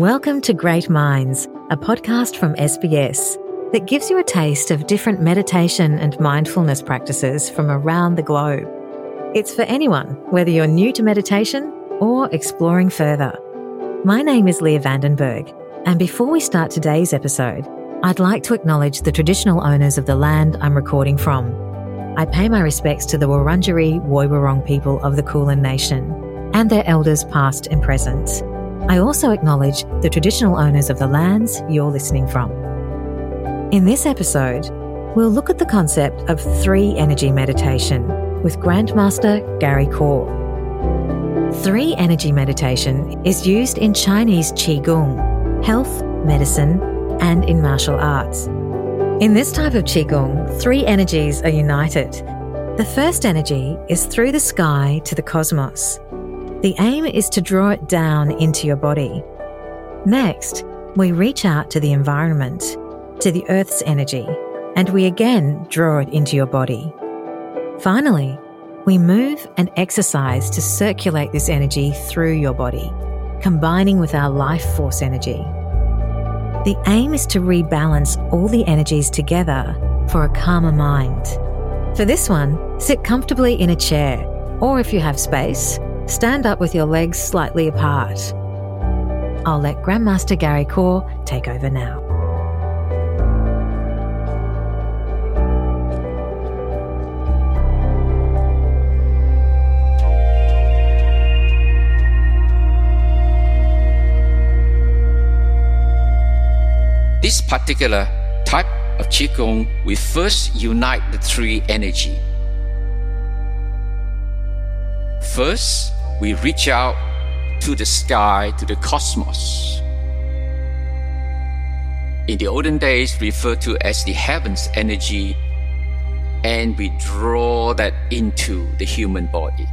Welcome to Great Minds, a podcast from SBS that gives you a taste of different meditation and mindfulness practices from around the globe. It's for anyone, whether you're new to meditation or exploring further. My name is Leah Vandenberg, and before we start today's episode, I'd like to acknowledge the traditional owners of the land I'm recording from. I pay my respects to the Wurundjeri Woiwurrung people of the Kulin Nation and their elders past and present. I also acknowledge the traditional owners of the lands you're listening from. In this episode, we'll look at the concept of three energy meditation with Grandmaster Gary Khor. Three energy meditation is used in Chinese Qigong, health, medicine, and in martial arts. In this type of Qigong, three energies are united. The first energy is through the sky to the cosmos. The aim is to draw it down into your body. Next, we reach out to the environment, to the Earth's energy, and we again draw it into your body. Finally, we move and exercise to circulate this energy through your body, combining with our life force energy. The aim is to rebalance all the energies together for a calmer mind. For this one, sit comfortably in a chair, or if you have space, stand up with your legs slightly apart. I'll let Grandmaster Gary Khor take over now. This particular type of Qigong, we first unite the three energy. First, we reach out to the sky, to the cosmos. In the olden days, referred to as the heavens energy, and we draw that into the human body.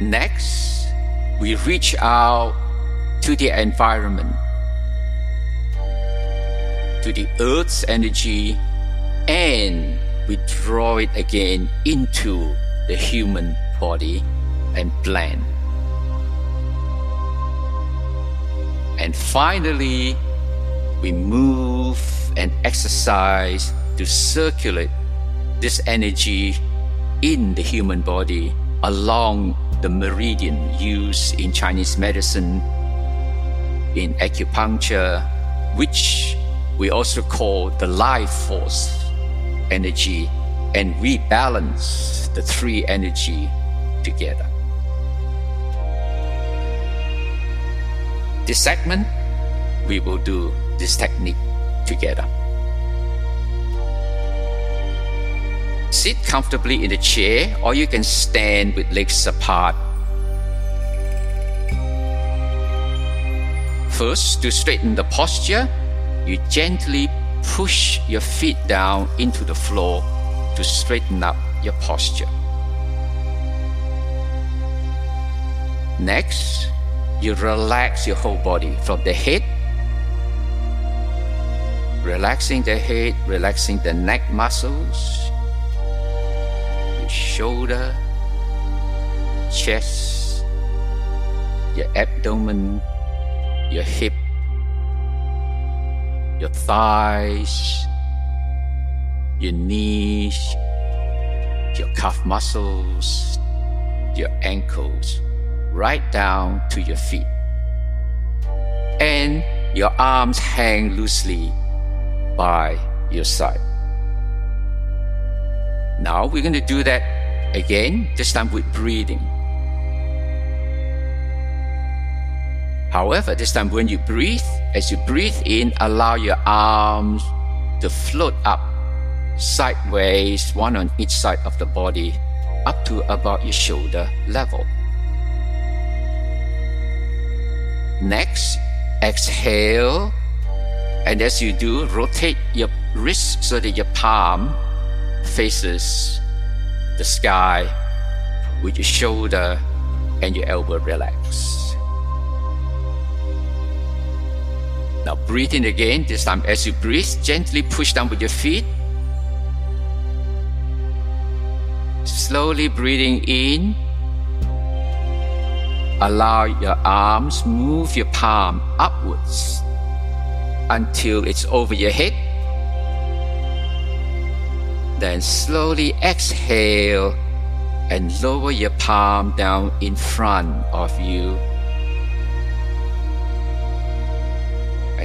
Next, we reach out to the environment, to the earth's energy, and we draw it again into the human body and blend. And finally, we move and exercise to circulate this energy in the human body along the meridian used in Chinese medicine, in acupuncture, which we also call the life force energy and rebalance the three energy together. This segment, we will do this technique together. Sit comfortably in the chair or you can stand with legs apart. First, to straighten the posture, you gently push your feet down into the floor to straighten up your posture. Next, you relax your whole body from the head, relaxing the head, relaxing the neck muscles, your shoulder, chest, your abdomen, your hip, your thighs, your knees, your calf muscles, your ankles, right down to your feet. And your arms hang loosely by your side. Now we're going to do that again, this time with breathing. However, this time when you breathe, as you breathe in, allow your arms to float up sideways, one on each side of the body, up to about your shoulder level. Next, exhale, and as you do, rotate your wrist so that your palm faces the sky with your shoulder and your elbow relax. Now breathe in again. This time, as you breathe, gently push down with your feet. Slowly breathing in. Allow your arms move your palm upwards until it's over your head. Then slowly exhale and lower your palm down in front of you.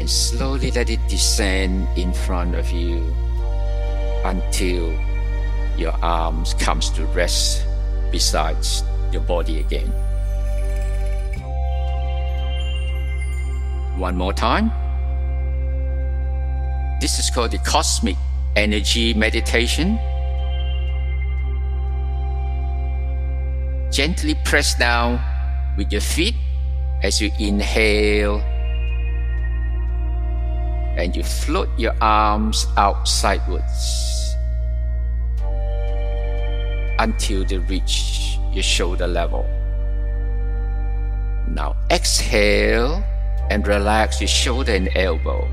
Slowly let it descend in front of you until your arms comes to rest beside your body again. One more time. This is called the cosmic energy meditation. Gently press down with your feet as you inhale and you float your arms out sideways until they reach your shoulder level. Now exhale and relax your shoulder and elbow.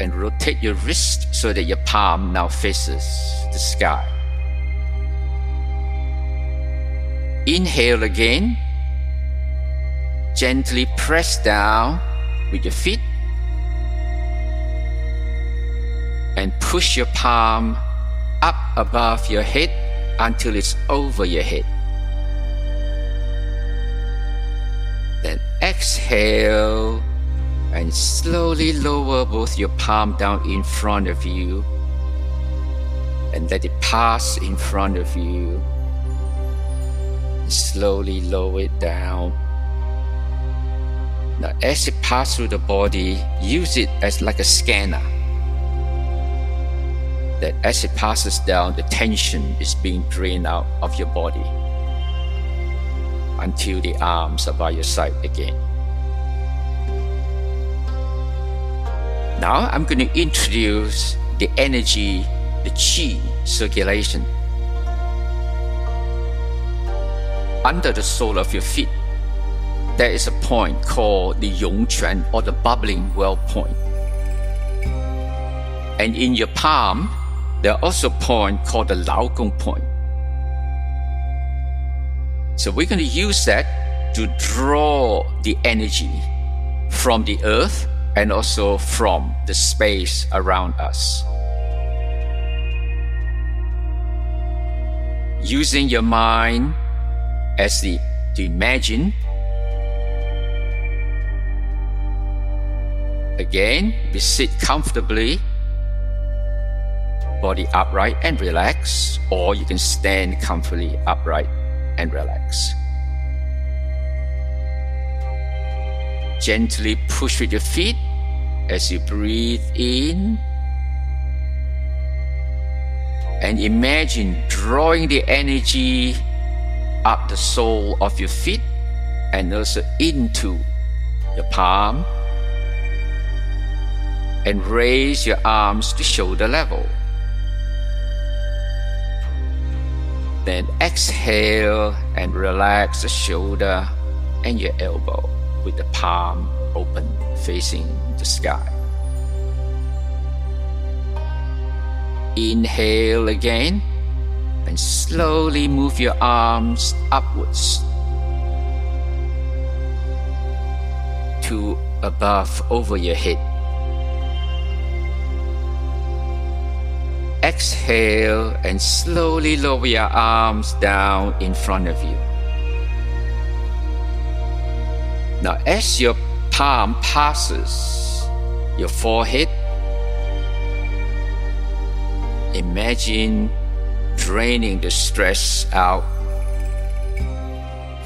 And rotate your wrist so that your palm now faces the sky. Inhale again. Gently press down with your feet. And push your palm up above your head until it's over your head. Then exhale and slowly lower both your palm down in front of you and let it pass in front of you. Slowly lower it down. Now, as it passes through the body, use it as like a scanner. That as it passes down, the tension is being drained out of your body until the arms are by your side again. Now I'm going to introduce the energy, the chi circulation. Under the sole of your feet, there is a point called the Yongquan or the bubbling well point. And in your palm, there are also a point called the Laogong point. So we're going to use that to draw the energy from the earth and also from the space around us. Using your mind as the to imagine. Again, we sit comfortably, body upright and relax, or you can stand comfortably upright and relax. Gently push with your feet as you breathe in. And imagine drawing the energy up the sole of your feet and also into your palm. And raise your arms to shoulder level. Then exhale and relax the shoulder and your elbow with the palm open facing the sky. Inhale again and slowly move your arms upwards to above over your head. Exhale and slowly lower your arms down in front of you. Now, as your palm passes your forehead, imagine draining the stress out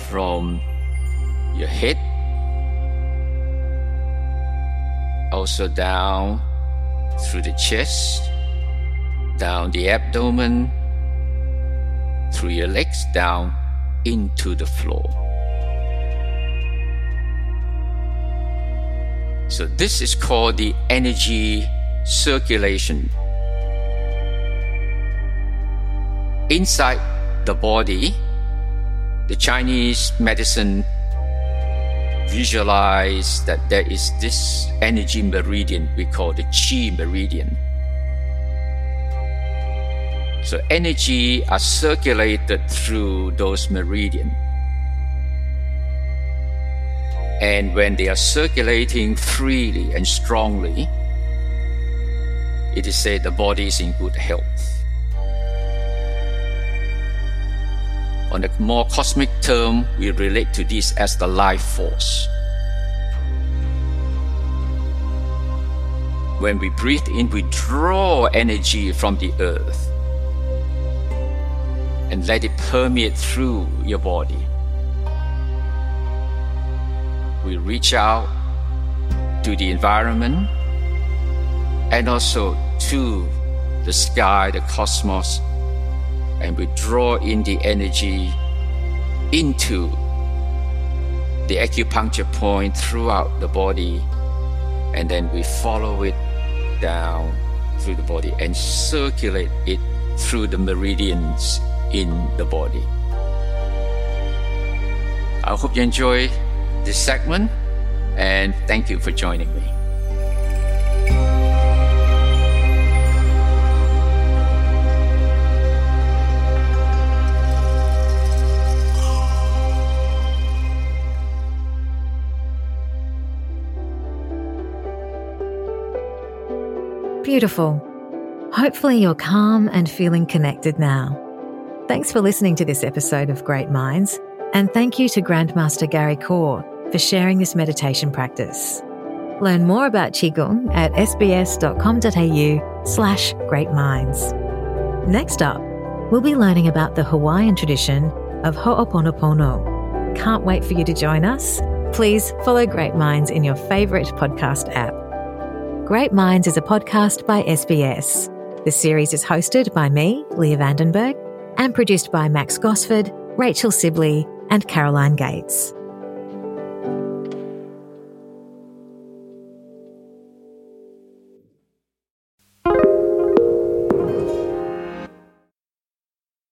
from your head, also down through the chest, down the abdomen, through your legs, down into the floor. So, this is called the energy circulation. Inside the body, the Chinese medicine visualize that there is this energy meridian we call the qi meridian. So energy are circulated through those meridian. And when they are circulating freely and strongly, it is said the body is in good health. On a more cosmic term, we relate to this as the life force. When we breathe in, we draw energy from the earth and let it permeate through your body. We reach out to the environment and also to the sky, the cosmos, and we draw in the energy into the acupuncture point throughout the body, and then we follow it down through the body and circulate it through the meridians in the body. I hope you enjoy this segment and thank you for joining me. Beautiful. Hopefully, you're calm and feeling connected now. Thanks for listening to this episode of Great Minds, and thank you to Grandmaster Gary Khor for sharing this meditation practice. Learn more about Qigong at sbs.com.au slash greatminds. Next up, we'll be learning about the Hawaiian tradition of Ho'oponopono. Can't wait for you to join us. Please follow Great Minds in your favourite podcast app. Great Minds is a podcast by SBS. The series is hosted by me, Leah Vandenberg, and produced by Max Gosford, Rachel Sibley, and Caroline Gates.